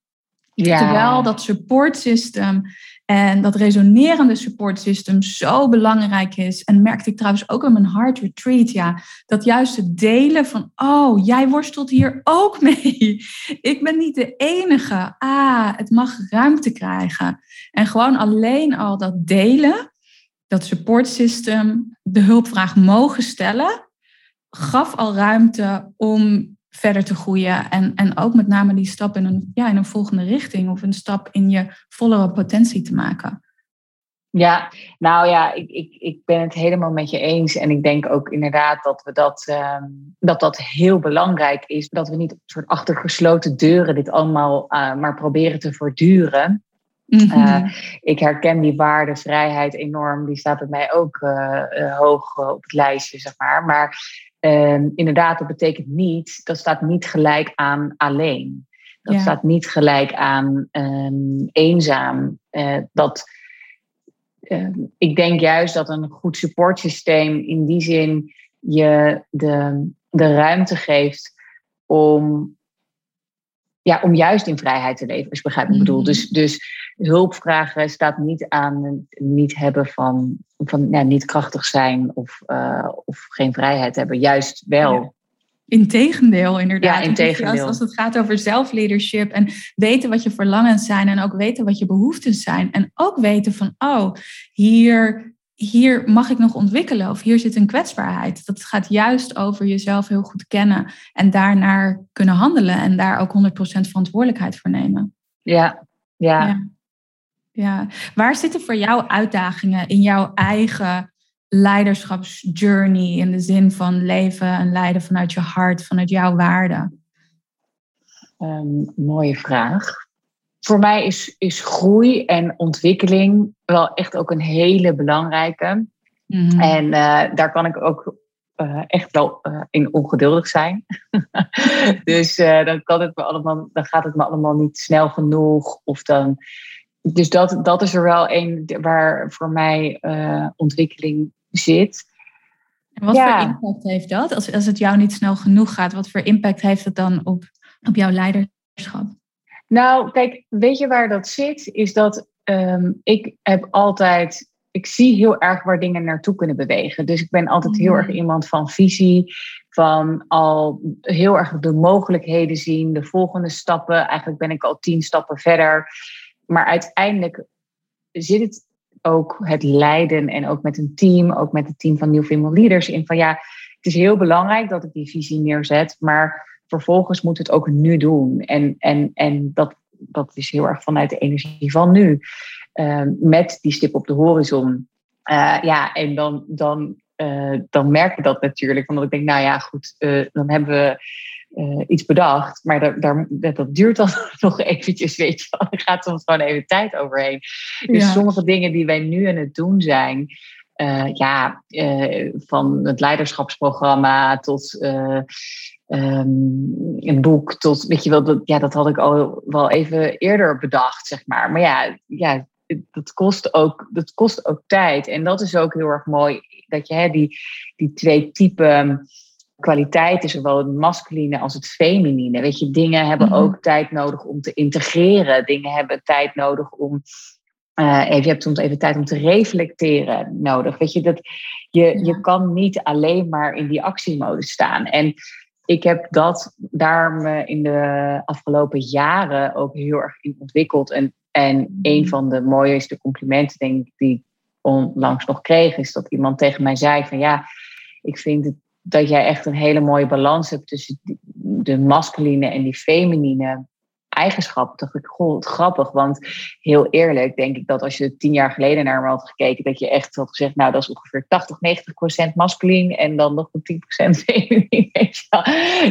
Ja. Terwijl dat support system en dat resonerende support system zo belangrijk is. En merkte ik trouwens ook in mijn heart retreat, ja, dat juist het delen van, oh, jij worstelt hier ook mee. Ik ben niet de enige. Ah, het mag ruimte krijgen. En gewoon alleen al dat delen, dat support system, de hulpvraag mogen stellen, gaf al ruimte om verder te groeien. En, en ook met name die stap in een, ja, in een volgende richting of een stap in je vollere potentie te maken. Ja, nou ja, ik, ik, ik ben het helemaal met je eens. En ik denk ook inderdaad dat we dat, um, dat, dat heel belangrijk is. Dat we niet op soort achter gesloten deuren dit allemaal uh, maar proberen te voortduren. Mm-hmm. Uh, ik herken die waarde, vrijheid enorm. Die staat bij mij ook uh, hoog op het lijstje, zeg maar. Maar um, inderdaad, dat betekent niet, dat staat niet gelijk aan alleen. Dat ja. staat niet gelijk aan um, eenzaam. Dat, uh, ik denk juist dat een goed supportsysteem in die zin je de, de ruimte geeft om, ja, om juist in vrijheid te leven, als je begrijpt wat ik bedoel. Dus, dus hulpvragen staat niet aan het niet hebben van, van ja, niet krachtig zijn of, uh, of geen vrijheid hebben. Juist wel. Ja. Integendeel, inderdaad. Ja, integendeel. Als, als het gaat over zelfleadership en weten wat je verlangens zijn en ook weten wat je behoeftes zijn. En ook weten van, oh, hier, hier mag ik nog ontwikkelen of hier zit een kwetsbaarheid. Dat gaat juist over jezelf heel goed kennen en daarnaar kunnen handelen en daar ook 100% verantwoordelijkheid voor nemen. Ja, ja. ja. Ja, waar zitten voor jou uitdagingen in jouw eigen leiderschapsjourney in de zin van leven en leiden vanuit je hart, vanuit jouw waarde? Um, mooie vraag. Voor mij is, is groei en ontwikkeling wel echt ook een hele belangrijke. Mm-hmm. En uh, daar kan ik ook uh, echt wel uh, in ongeduldig zijn. dus dan, kan het me allemaal, dan gaat het me allemaal niet snel genoeg. Of dan dus dat, dat is er wel een waar voor mij uh, ontwikkeling zit. En wat ja. voor impact heeft dat? Als, als het jou niet snel genoeg gaat, wat voor impact heeft het dan op, op jouw leiderschap? Nou, kijk, weet je waar dat zit? Is dat um, ik heb altijd. Ik zie heel erg waar dingen naartoe kunnen bewegen. Dus ik ben altijd mm. heel erg iemand van visie, van al heel erg de mogelijkheden zien, de volgende stappen. Eigenlijk ben ik al tien stappen verder. Maar uiteindelijk zit het ook het leiden en ook met een team, ook met het team van New Female Leaders in van ja, het is heel belangrijk dat ik die visie neerzet, maar vervolgens moet het ook nu doen. En, en, en dat, dat is heel erg vanuit de energie van nu. Uh, met die stip op de horizon. Uh, ja, en dan, dan, uh, dan merk ik dat natuurlijk. Omdat ik denk, nou ja, goed, dan hebben we uh, iets bedacht. Maar daar, daar, dat duurt dan nog eventjes, weet je wel. Er gaat soms gewoon even tijd overheen. Dus sommige dingen die wij nu aan het doen zijn... Uh, ja, uh, van het leiderschapsprogramma tot um, een boek, tot, weet je wel, dat, ja, dat had ik al wel even eerder bedacht, zeg maar. Maar ja, ja dat, kost ook, dat kost ook tijd. En dat is ook heel erg mooi, dat je hè, die, die twee typen kwaliteiten, zowel het masculine als het feminine. Weet je, dingen hebben mhm. ook tijd nodig om te integreren. Dingen hebben tijd nodig om. Uh, je hebt soms even tijd om te reflecteren nodig. Weet je, dat je, je kan niet alleen maar in die actiemodus staan. En ik heb dat daar me in de afgelopen jaren ook heel erg in ontwikkeld. En, en mhm. een van de mooiste complimenten, denk ik, die ik onlangs nog kreeg, is dat iemand tegen mij zei: van ja, ik vind het dat jij echt een hele mooie balans hebt tussen de masculine en die feminine eigenschappen. dacht ik, goh, grappig. Want heel eerlijk denk ik dat als je tien jaar geleden naar me had gekeken, dat je echt had gezegd, nou dat is ongeveer 80, 90 procent masculin en dan nog een 10 procent feminin.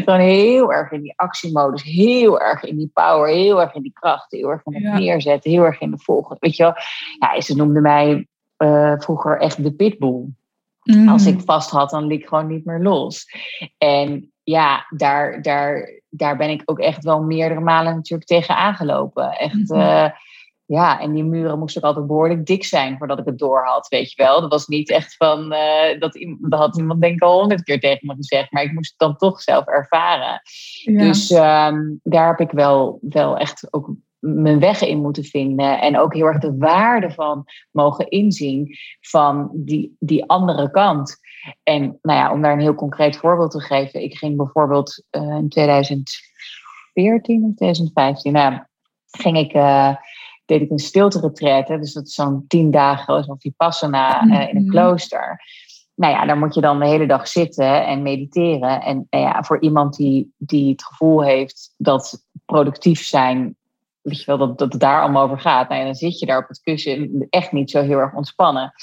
Gewoon heel erg in die actiemodus, heel erg in die power, heel erg in die kracht, heel erg in het neerzetten, heel erg in de volgende. Weet je wel, ja, ze noemde mij uh, vroeger echt de pitbull. Als ik mm. vast had, dan liep ik gewoon niet meer los. En ja, daar, daar, daar ben ik ook echt wel meerdere malen natuurlijk tegen aangelopen. Echt, mm-hmm. eh, ja, en die muren moesten ook altijd behoorlijk dik zijn voordat ik het door had, weet je wel. Dat was niet echt van, uh, dat, dat had iemand denk ik al honderd keer tegen me gezegd, maar ik moest het dan toch zelf ervaren. Dus ehm, daar heb ik wel, wel echt ook mijn weg in moeten vinden. En ook heel erg de waarde van mogen inzien van die, die andere kant. En nou ja, om daar een heel concreet voorbeeld te geven. Ik ging bijvoorbeeld uh, in 2014 of 2015, nou, ging ik, uh, deed ik een stilte Dus dat is zo'n tien dagen, zo'n vipassana uh, in een mhm. klooster. Nou ja, daar moet je dan de hele dag zitten en mediteren. En nou ja, voor iemand die, die het gevoel heeft dat productief zijn weet je wel, dat, dat het daar allemaal over gaat. Nou, dan zit je daar op het kussen echt niet zo heel erg ontspannen.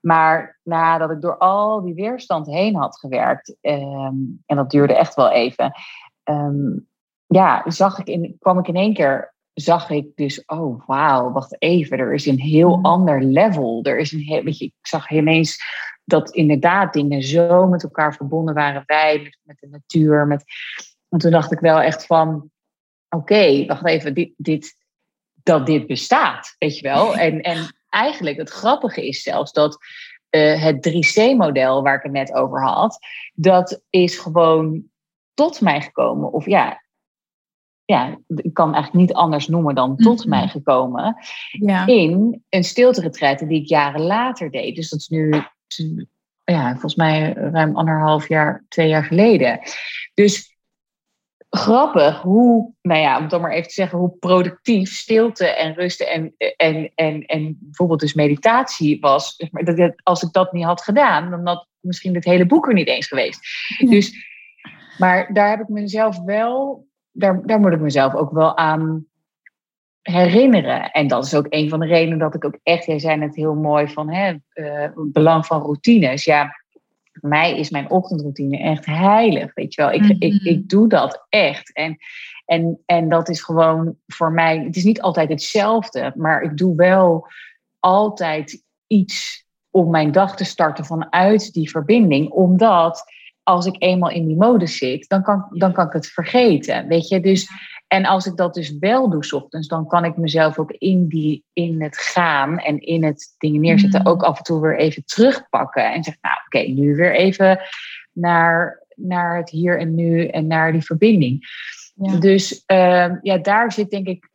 Maar nadat ik door al die weerstand heen had gewerkt, ehm, en dat duurde echt wel even, ehm, ja, zag ik in, kwam ik in één keer, zag ik dus, oh wauw, wacht even, er is een heel mm. ander level. Er is een heel, weet je, ik zag ineens dat inderdaad dingen zo met elkaar verbonden waren, wij met, met de natuur. Met, en toen dacht ik wel echt van, oké, wacht even, dit, dit, dat dit bestaat, weet je wel. En, en eigenlijk het grappige is zelfs dat uh, het 3C-model waar ik het net over had, dat is gewoon tot mij gekomen. Of ja, ja, ik kan eigenlijk niet anders noemen dan tot mhm. mij gekomen. Ja. In een stilte die ik jaren later deed. Dus dat is nu, ja, volgens mij ruim anderhalf jaar, twee jaar geleden. Dus grappig hoe, nou ja, om het dan maar even te zeggen, hoe productief stilte en rusten en, en, en, en bijvoorbeeld dus meditatie was. Dat, als ik dat niet had gedaan, dan had misschien het hele boek er niet eens geweest. Dus, maar daar heb ik mezelf wel, daar, daar moet ik mezelf ook wel aan herinneren. En dat is ook een van de redenen dat ik ook echt, jij zei het heel mooi van hè, uh, belang van routines. Ja, voor mij is mijn ochtendroutine echt heilig. Weet je wel, ik, ik, mhm. ik doe dat echt. En, en, en dat is gewoon voor mij, het is niet altijd hetzelfde, maar ik doe wel altijd iets om mijn dag te starten vanuit die verbinding. Omdat als ik eenmaal in die mode zit, dan kan, dan kan ik het vergeten. Weet je, dus en als ik dat dus wel doe, s ochtends, dan kan ik mezelf ook in, die, in het gaan en in het dingen neerzetten mm. ook af en toe weer even terugpakken. En zeg, nou oké, nu weer even naar, naar het hier en nu en naar die verbinding. Dus uh, ja, daar zit denk ik,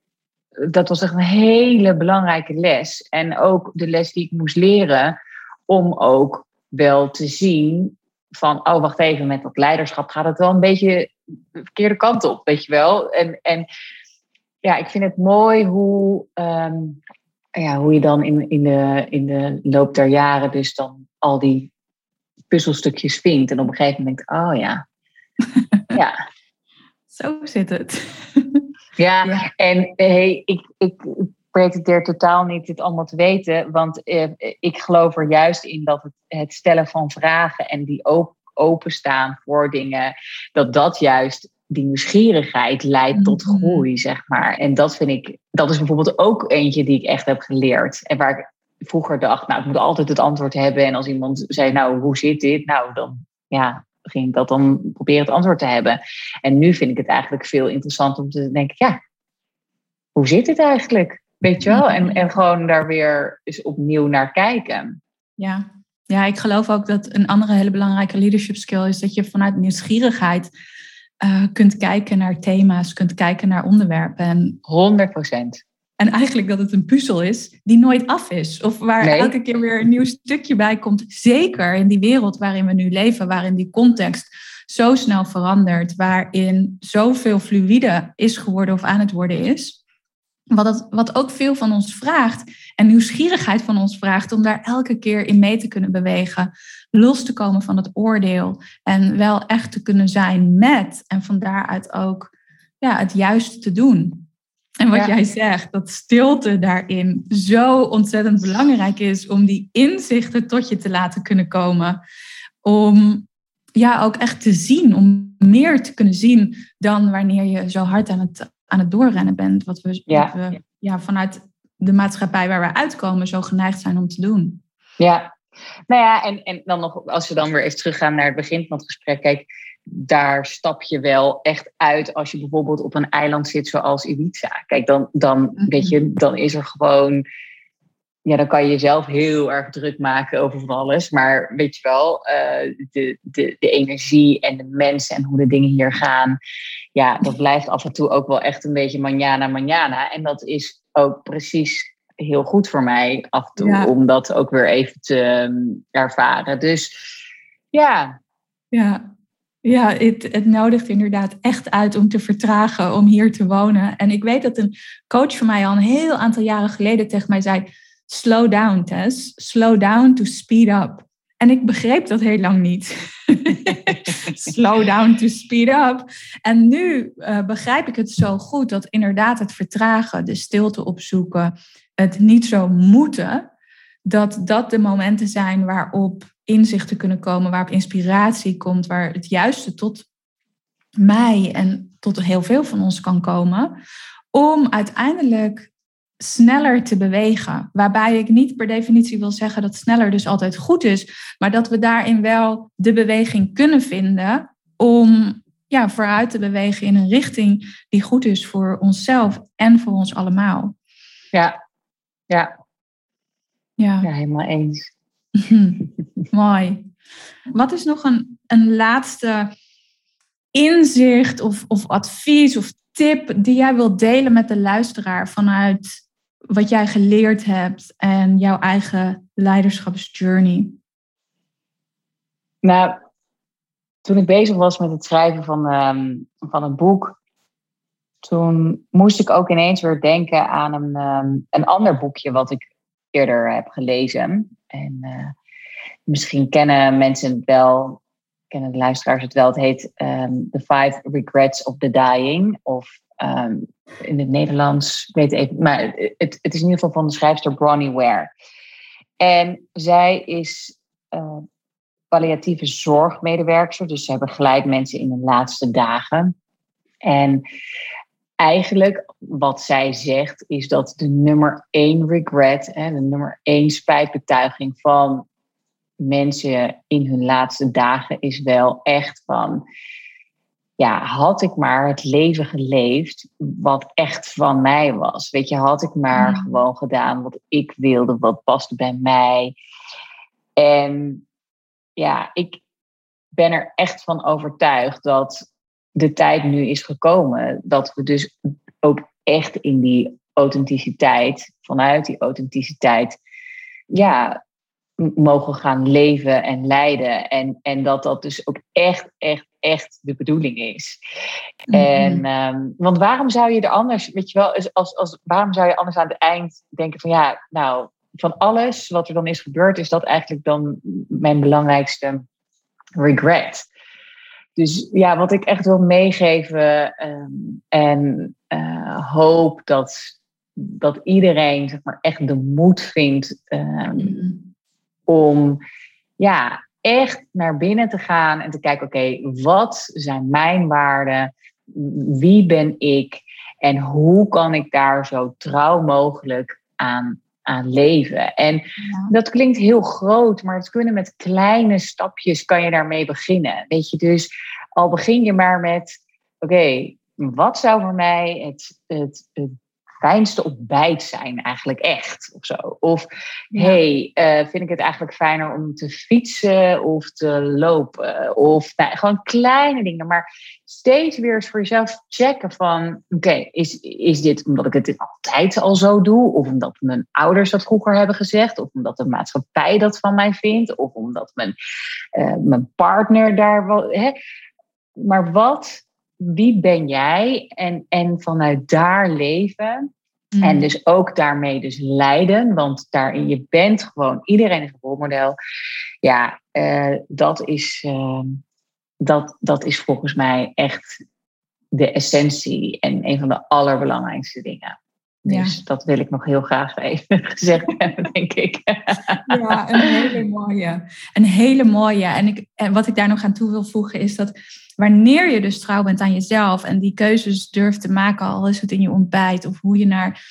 dat was echt een hele belangrijke les. En ook de les die ik moest leren om ook wel te zien van, oh wacht even, met dat leiderschap gaat het wel een beetje de verkeerde kant op, weet je wel. En, en ja, ik vind het mooi hoe, ehm, ja, hoe je dan in, in, de, in de loop der jaren dus dan al die puzzelstukjes vindt. En op een gegeven moment denkt, oh ja. ja. Zo zit het. ja, en hey, ik, ik pretendeer totaal niet dit allemaal te weten. Want eh, ik geloof er juist in dat het, het stellen van vragen en die ook openstaan voor dingen, dat dat juist die nieuwsgierigheid leidt tot Mhm. groei, zeg maar. En dat vind ik, dat is bijvoorbeeld ook eentje die ik echt heb geleerd. En waar ik vroeger dacht, nou, ik moet altijd het antwoord hebben. En als iemand zei, nou, hoe zit dit? Nou, dan ja, ging ik dat dan proberen het antwoord te hebben. En nu vind ik het eigenlijk veel interessanter om te denken, ja, hoe zit dit eigenlijk? Weet je wel? En, en gewoon daar weer eens opnieuw naar kijken. Ja. Ja, ik geloof ook dat een andere hele belangrijke leadership skill is dat je vanuit nieuwsgierigheid eh, kunt kijken naar thema's, kunt kijken naar onderwerpen. En, 100 procent. en eigenlijk dat het een puzzel is die nooit af is. Of waar Nee. elke keer weer een nieuw stukje bij komt. Zeker in die wereld waarin we nu leven, waarin die context zo snel verandert, waarin zoveel fluïde is geworden of aan het worden is. Wat, wat ook veel van ons vraagt en nieuwsgierigheid van ons vraagt om daar elke keer in mee te kunnen bewegen, los te komen van het oordeel en wel echt te kunnen zijn met en van daaruit ook ja, het juiste te doen. En wat Ja. jij zegt, dat stilte daarin zo ontzettend belangrijk is om die inzichten tot je te laten kunnen komen. Om ja, ook echt te zien, om meer te kunnen zien dan wanneer je zo hard aan het, aan het doorrennen bent. Wat we, Ja. wat we ja, vanuit de maatschappij waar we uitkomen zo geneigd zijn om te doen. Ja, nou ja, en, en dan nog, als we dan weer even teruggaan naar het begin van het gesprek. Kijk, daar stap je wel echt uit als je bijvoorbeeld op een eiland zit zoals Ibiza. Kijk, dan, dan, Mhm. weet je, dan is er gewoon. Ja, dan kan je jezelf heel erg druk maken over van alles. Maar weet je wel, eh, de, de, de energie en de mensen en hoe de dingen hier gaan. Ja, dat blijft af en toe ook wel echt een beetje manjana manjana. En dat is ook precies heel goed voor mij af en toe. Ja. Om dat ook weer even te ehm, ervaren. Dus ja, Ja, ja het, het nodigt inderdaad echt uit om te vertragen, om hier te wonen. En ik weet dat een coach van mij al een heel aantal jaren geleden tegen mij zei: Slow down, Tess. Slow down to speed up. En ik begreep dat heel lang niet. Slow down to speed up. En nu eh, begrijp ik het zo goed dat inderdaad het vertragen, de stilte opzoeken, het niet zo moeten, dat dat de momenten zijn waarop inzichten kunnen komen, waarop inspiratie komt, waar het juiste tot mij en tot heel veel van ons kan komen, om uiteindelijk sneller te bewegen. Waarbij ik niet per definitie wil zeggen dat sneller dus altijd goed is, maar dat we daarin wel de beweging kunnen vinden om ja, vooruit te bewegen in een richting die goed is voor onszelf en voor ons allemaal. ja, ja, Ja. ja helemaal eens. Mooi. Wat is nog een, een laatste inzicht of, of advies of tip die jij wilt delen met de luisteraar vanuit wat jij geleerd hebt en jouw eigen leiderschapsjourney? Nou, toen ik bezig was met het schrijven van, ehm, van een boek, toen moest ik ook ineens weer denken aan een, ehm, een ander boekje wat ik eerder heb gelezen. En eh, misschien kennen mensen het wel, kennen de luisteraars het wel. Het heet ehm, The Five Regrets of the Dying. Of in het Nederlands, ik weet even, maar het, het is in ieder geval van de schrijfster Bronnie Ware. En zij is eh, palliatieve zorgmedewerker. Dus zij begeleidt mensen in hun laatste dagen. En eigenlijk wat zij zegt is dat de nummer één regret, hè, de nummer één spijtbetuiging van mensen in hun laatste dagen is wel echt van, ja, had ik maar het leven geleefd wat echt van mij was. Weet je, had ik maar Mm. gewoon gedaan wat ik wilde, wat paste bij mij. En ja, ik ben er echt van overtuigd dat de tijd nu is gekomen. Dat we dus ook echt in die authenticiteit, vanuit die authenticiteit, ja, mogen gaan leven en leiden. En, en dat dat dus ook echt, echt, echt de bedoeling is. En, ehm, want waarom zou je er anders, weet je wel, als, als, waarom zou je anders aan het eind denken van ja, nou, van alles wat er dan is gebeurd, is dat eigenlijk dan mijn belangrijkste regret. Dus ja, wat ik echt wil meegeven ehm, en eh, hoop dat, dat iedereen zeg maar, echt de moed vindt ehm, om ja, echt naar binnen te gaan en te kijken, oké, wat zijn mijn waarden? wie ben ik en hoe kan ik daar zo trouw mogelijk aan, aan leven? En dat klinkt heel groot, maar het kunnen met kleine stapjes kan je daarmee beginnen. Weet je, dus al begin je maar met, oké, wat zou voor mij het, het, het fijnste ontbijt zijn eigenlijk echt of zo. Of hey, uh, vind ik het eigenlijk fijner om te fietsen of te lopen? Of nou, gewoon kleine dingen, maar steeds weer eens voor jezelf checken van oké, is, is dit omdat ik het altijd al zo doe? Of omdat mijn ouders dat vroeger hebben gezegd? Of omdat de maatschappij dat van mij vindt? Of omdat mijn, uh, mijn partner daar wel... Hè? Maar wat wie ben jij? En, en vanuit daar leven. En mm. dus ook daarmee dus leiden. Want daarin, je bent gewoon, iedereen is een rolmodel. Ja, uh, dat, is, uh, dat, dat is volgens mij echt de essentie en een van de allerbelangrijkste dingen. Dus ja. dat wil ik nog heel graag even gezegd hebben, denk ik. Ja, een hele mooie. Een hele mooie. En, ik, en wat ik daar nog aan toe wil voegen is dat wanneer je dus trouw bent aan jezelf en die keuzes durft te maken, al is het in je ontbijt of hoe je naar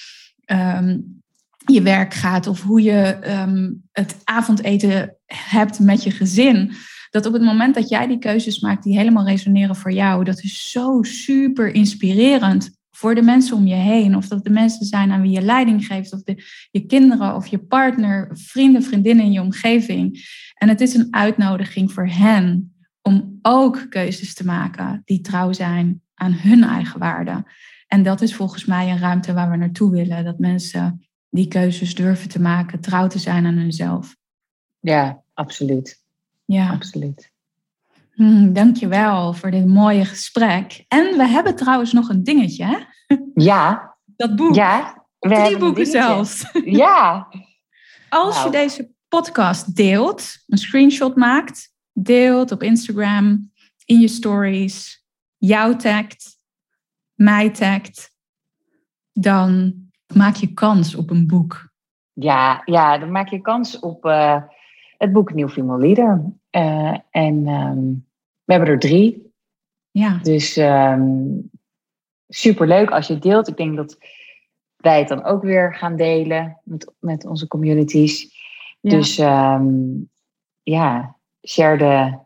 um, je werk gaat of hoe je um, het avondeten hebt met je gezin. Dat op het moment dat jij die keuzes maakt die helemaal resoneren voor jou, dat is zo super inspirerend voor de mensen om je heen. Of dat de mensen zijn aan wie je leiding geeft, of de, je kinderen of je partner, vrienden, vriendinnen in je omgeving. En het is een uitnodiging voor hen om ook keuzes te maken die trouw zijn aan hun eigen waarden. En dat is volgens mij een ruimte waar we naartoe willen. Dat mensen die keuzes durven te maken, trouw te zijn aan hunzelf. Ja, absoluut. Ja, absoluut. Hmm, dankjewel voor dit mooie gesprek. En we hebben trouwens nog een dingetje, hè? Ja. Dat boek. Ja. We Drie boeken zelfs. Ja. Als je deze podcast deelt, een screenshot maakt, deelt op Instagram, in je stories, jou tagt, mij tagt, dan maak je kans op een boek. Ja, ja dan maak je kans op uh, het boek Nieuw Female Leader. Uh, en um, we hebben er drie. Ja. Dus um, superleuk als je het deelt. Ik denk dat wij het dan ook weer gaan delen met, met onze communities. Ja. Dus um, ja, share de,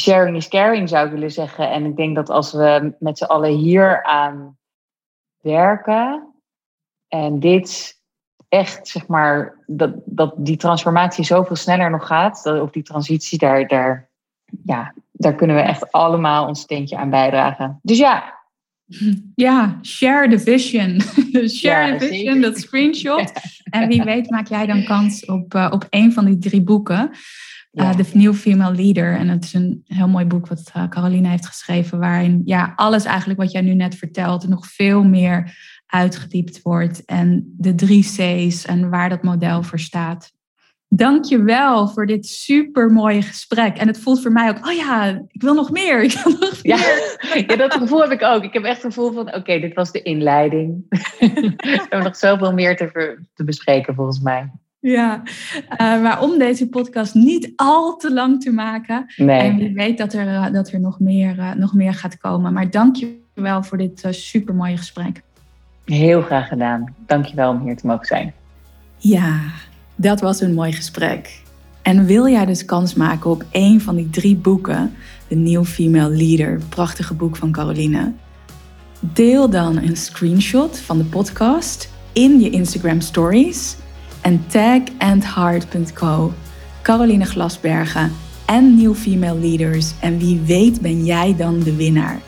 sharing is caring zou ik willen zeggen. En ik denk dat als we met z'n allen hier aan werken en dit echt, zeg maar, dat, dat die transformatie zoveel sneller nog gaat, dat, of die transitie, daar, daar, ja, daar kunnen we echt allemaal ons steentje aan bijdragen. Dus ja. Ja, share the vision. share ja, the vision, dat screenshot. En wie weet maak jij dan kans op, uh, op een van die drie boeken. Uh, The New Female Leader. En het is een heel mooi boek wat uh, Caroline heeft geschreven, waarin ja, alles eigenlijk wat jij nu net vertelt nog veel meer uitgediept wordt. En de drie C's en waar dat model voor staat. Dank je wel voor dit super mooie gesprek. En het voelt voor mij ook, oh ja, ik wil nog meer. Ik wil nog ja. meer. Ja, dat gevoel heb ik ook. Ik heb echt het gevoel van, oké, dit was de inleiding. We hebben nog zoveel meer te, te bespreken volgens mij. Ja, uh, maar om deze podcast niet al te lang te maken. Nee. En wie weet dat er, uh, dat er nog, meer, uh, nog meer gaat komen. Maar dank je wel voor dit super mooie gesprek. Heel graag gedaan. Dank je wel om hier te mogen zijn. Ja, dat was een mooi gesprek. En wil jij dus kans maken op een van die drie boeken, de New Female Leader, prachtige boek van Caroline? Deel dan een screenshot van de podcast in je Instagram stories en tag andheart.co, Caroline Glasbergen en New Female Leaders. En wie weet ben jij dan de winnaar.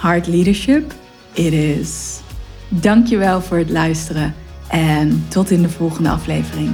Heart Leadership, it is. Dankjewel voor het luisteren en tot in de volgende aflevering.